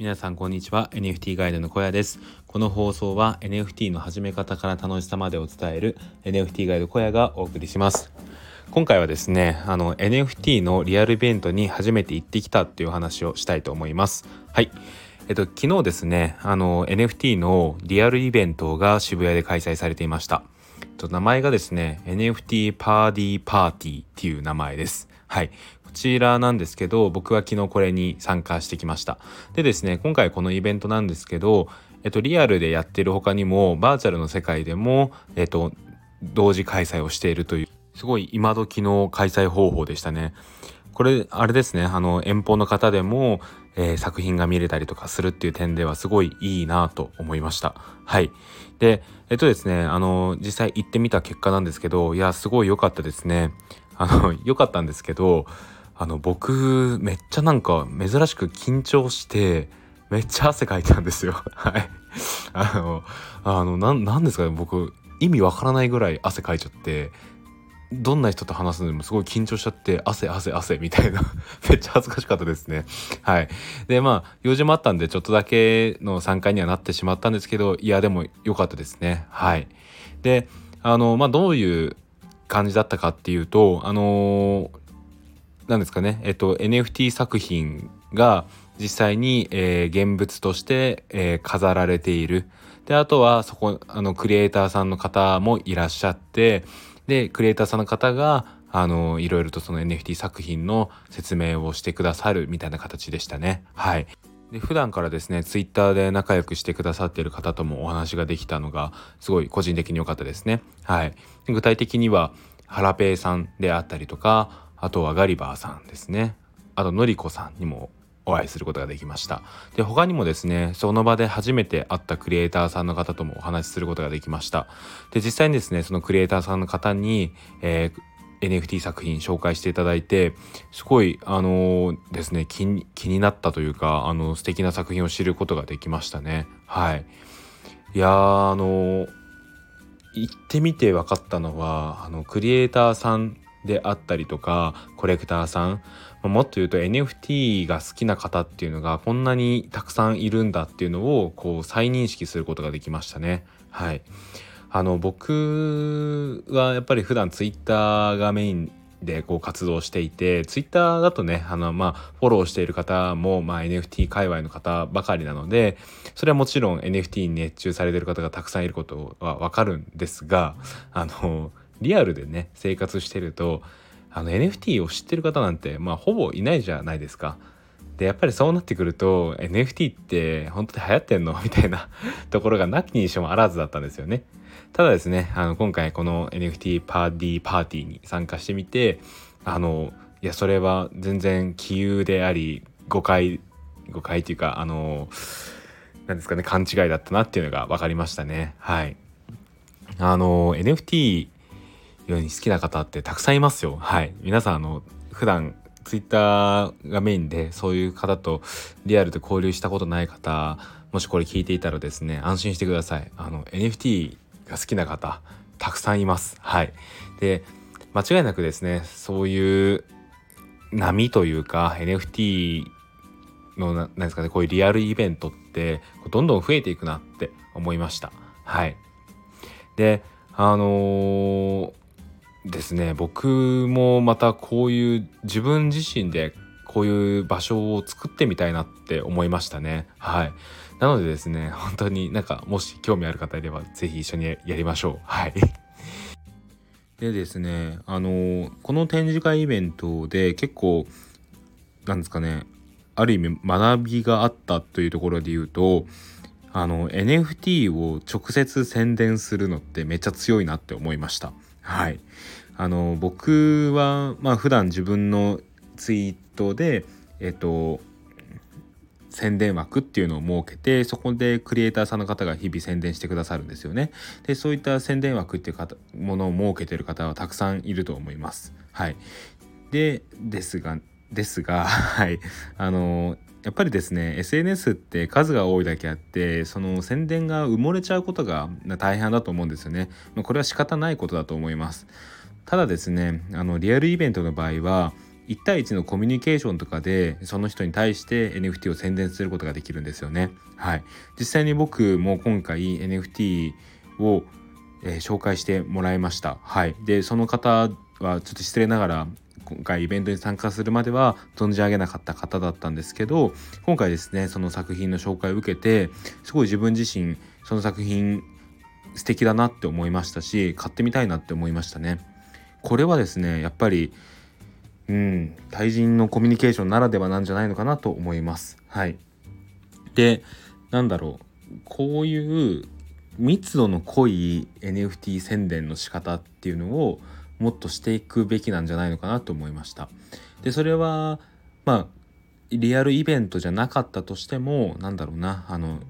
皆さんこんにちは。NFT ガイドの小屋です。この放送は NFT の始め方から楽しさまでを伝える NFT ガイド小屋がお送りします。今回はですねあの NFT のリアルイベントに初めて行ってきたっていう話をしたいと思います。はい。えっと昨日ですねあの NFT のリアルイベントが渋谷で開催されていました。と名前がですね NFT パーディーパーティーっていう名前です。はい。こちらなんですけど僕は昨日これに参加してきました。でですね今回このイベントなんですけどえっとリアルでやってる他にもバーチャルの世界でもえっと同時開催をしているというすごい今時の開催方法でしたね。これあれですねあの遠方の方でも、えー、作品が見れたりとかするっていう点ではすごいいいなと思いました。はい。でえっとですねあの実際行ってみた結果なんですけどいやすごい良かったですね。あの良かったんですけどあの僕めっちゃなんか珍しく緊張してめっちゃ汗かいたんですよ。はい。あのあのなんですかね僕意味わからないぐらい汗かいちゃってどんな人と話すのにもすごい緊張しちゃって汗汗汗みたいな。めっちゃ恥ずかしかったですね。はい。でまあ用事もあったんでちょっとだけの参加にはなってしまったんですけどいやでも良かったですね。はい。であのまあどういう感じだったかっていうとあの何ですかね、えっと、NFT 作品が実際に、えー、現物として、えー、飾られている。で、あとはそこ、あの、クリエイターさんの方もいらっしゃって、で、クリエイターさんの方が、あの、いろいろとその NFT 作品の説明をしてくださるみたいな形でしたね。はい。で普段からですね、ツイッターで仲良くしてくださっている方ともお話ができたのが、すごい個人的に良かったですね。はい。具体的には、ハラペーさんであったりとか、あとはガリバーさんですね。あとのりこさんにもお会いすることができました。で他にもですねその場で初めて会ったクリエイターさんの方ともお話しすることができました。で実際にですねそのクリエイターさんの方に、えー、NFT 作品紹介していただいてすごいあのー、ですね気になったというかあの素敵な作品を知ることができましたね。はい。いやあのー、行ってみて分かったのはあのクリエイターさんであったりとかコレクターさんもっと言うと NFT が好きな方っていうのがこんなにたくさんいるんだっていうのをこう再認識することができましたね。はい、あの僕はやっぱり普段 Twitter がメインでこう活動していて Twitter だとねあのまあフォローしている方も、まあ、NFT 界隈の方ばかりなのでそれはもちろん NFT に熱中されてる方がたくさんいることはわかるんですがあのリアルでね生活してるとあの NFT を知ってる方なんてまあほぼいないじゃないですか。でやっぱりそうなってくると NFT って本当に流行ってんの？みたいなところがなきにしもあらずだったんですよね。ただですねあの今回この NFT パーティーパーティーに参加してみてあのいやそれは全然杞憂であり誤解誤解っていうかあの何ですかね勘違いだったなっていうのが分かりましたねはいあの NFT ように好きな方ってたくさんいますよ。はい。皆さん、あの、普段、ツイッターがメインで、そういう方とリアルで交流したことない方、もしこれ聞いていたらですね、安心してください。あの、NFT が好きな方、たくさんいます。はい。で、間違いなくですね、そういう波というか、NFT の、なんですかね、こういうリアルイベントって、どんどん増えていくなって思いました。はい。で、あのー、ですね。僕もまたこういう自分自身でこういう場所を作ってみたいなって思いましたね。はい。なのでですね 本当になんかもし興味ある方いれば是非一緒にやりましょう。はい。でですねあのこの展示会イベントで結構なんですかねある意味学びがあったというところで言うとあの NFT を直接宣伝するのってめっちゃ強いなって思いました。はい。あの僕はまあ普段自分のツイートでえっと宣伝枠っていうのを設けてそこでクリエイターさんの方が日々宣伝してくださるんですよね。でそういった宣伝枠っていう方ものを設けてる方はたくさんいると思います。はい、でですがですが はいあのやっぱりですね SNS って数が多いだけあってその宣伝が埋もれちゃうことが大変だと思うんですよね。これは仕方ないことだと思います。ただですねあのリアルイベントの場合は1対1のコミュニケーションとかでその人に対して NFT を宣伝することができるんですよね。はい、実際に僕も今回 NFT を、えー、紹介してもらいました。はい、でその方はちょっと失礼ながら今回イベントに参加するまでは存じ上げなかった方だったんですけど今回ですねその作品の紹介を受けてすごい自分自身その作品素敵だなって思いましたし買ってみたいなって思いましたね。これはですねやっぱりうん対人のコミュニケーションならではなんじゃないのかなと思います。はい、でなんだろうこういう密度の濃い NFT 宣伝の仕方っていうのをもっとしていくべきなんじゃないのかなと思いました。でそれはまあリアルイベントじゃなかったとしてもなんだろうなあの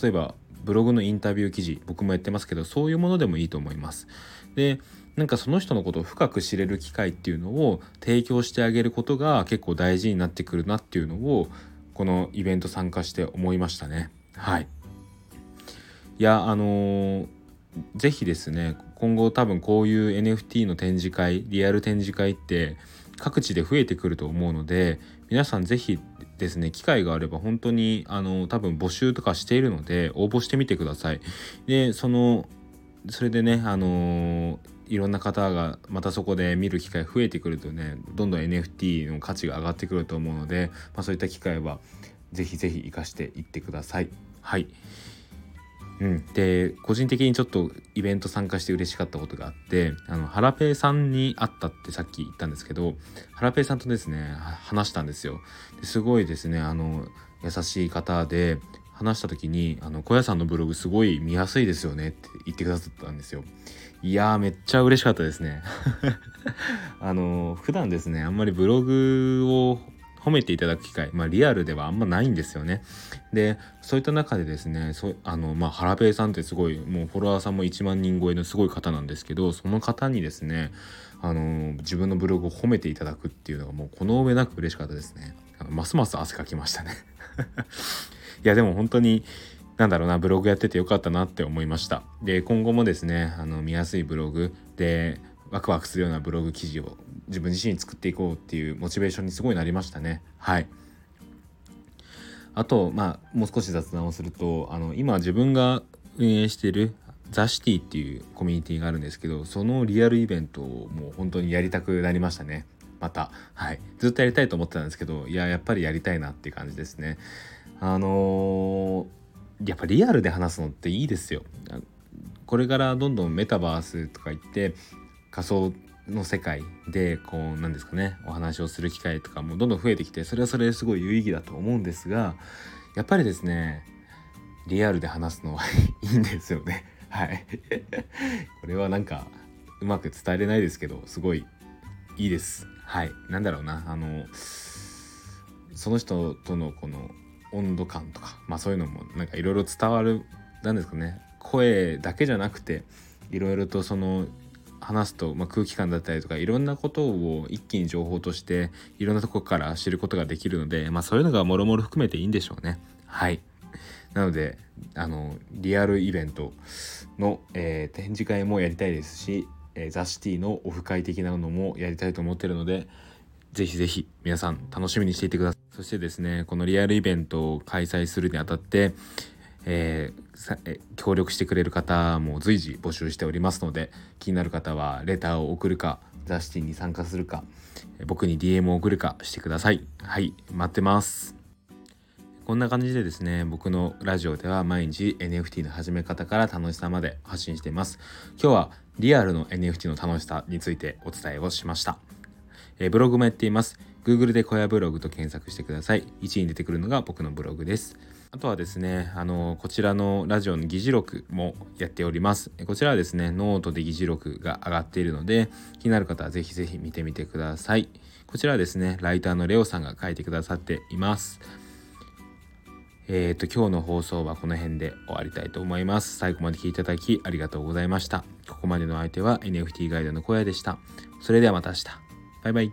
例えばブログのインタビュー記事僕もやってますけどそういうものでもいいと思います。でなんかその人のことを深く知れる機会っていうのを提供してあげることが結構大事になってくるなっていうのをこのイベント参加して思いましたね。はい。いやあのー、ぜひですね今後多分こういう NFT の展示会リアル展示会って各地で増えてくると思うので皆さん是非ですね機会があれば本当にあの多分募集とかしているので応募してみてください。でそのそれでねあのいろんな方がまたそこで見る機会増えてくるとねどんどん NFT の価値が上がってくると思うので、まあ、そういった機会は是非是非活かしていってください。はいうん、で個人的にちょっとイベント参加して嬉しかったことがあってあのハラペイさんに会ったってさっき言ったんですけどハラペイさんとですね話したんですよ。ですごいですねあの優しい方で話した時に「あの小屋さんのブログすごい見やすいですよね」って言ってくださったんですよ。いやーめっちゃ嬉しかったですね。あの普段ですねあんまりブログを褒めていただく機会、まあ、リアルではあんまないんですよね。でそういった中でですねそあの、まあ、ハラペイさんってすごいもうフォロワーさんも1万人超えのすごい方なんですけどその方にですねあの自分のブログを褒めていただくっていうのがもうこの上なく嬉しかったですね。あのますます汗かきましたね いやでも本当になんだろうなブログやっててよかったなって思いましたで今後もですねあの見やすいブログでワクワクするようなブログ記事を自分自身作っていこうっていうモチベーションにすごいなりましたね。はい。あとまあもう少し雑談をするとあの今自分が運営しているザ・シティっていうコミュニティがあるんですけどそのリアルイベントをもう本当にやりたくなりましたね。また。はい。ずっとやりたいと思ってたんですけどいややっぱりやりたいなっていう感じですね。あのー、やっぱリアルで話すのっていいですよ。これからどんどんメタバースとか言って仮想の世界でこうなんですかねお話をする機会とかもどんどん増えてきてそれはそれですごい有意義だと思うんですがやっぱりですねリアルで話すのはいいんですよね。はい。これはなんかうまく伝えれないですけどすごいいいです。はい。なんだろうなあのその人とのこの温度感とかまあそういうのもなんかいろいろ伝わるなんですかね声だけじゃなくていろいろとその話すと、まあ、空気感だったりとかいろんなことを一気に情報としていろんなとこから知ることができるので、まあ、そういうのがもろもろ含めていいんでしょうね。はいなのであのリアルイベントの、えー、展示会もやりたいですし、えー、ザ・シティのオフ会的なのもやりたいと思ってるのでぜひぜひ皆さん楽しみにしていてくださいそしてですねこのリアルイベントを開催するにあたってえー、協力してくれる方も随時募集しておりますので気になる方はレターを送るかザ・シティに参加するか僕に DM を送るかしてください。はい待ってます。こんな感じでですね僕のラジオでは毎日 NFT の始め方から楽しさまで発信しています。今日はリアルの NFT の楽しさについてお伝えをしました、えー、ブログもやっています。Google で小屋ブログと検索してください。1位に出てくるのが僕のブログです。あとはですね、あの、こちらのラジオの議事録もやっております。こちらはですね、ノートで議事録が上がっているので、気になる方はぜひぜひ見てみてください。こちらはですね、ライターのレオさんが書いてくださっています。えっ、ー、と、今日の放送はこの辺で終わりたいと思います。最後まで聞いていただきありがとうございました。ここまでの相手は NFT ガイドの小屋でした。それではまた明日。バイバイ。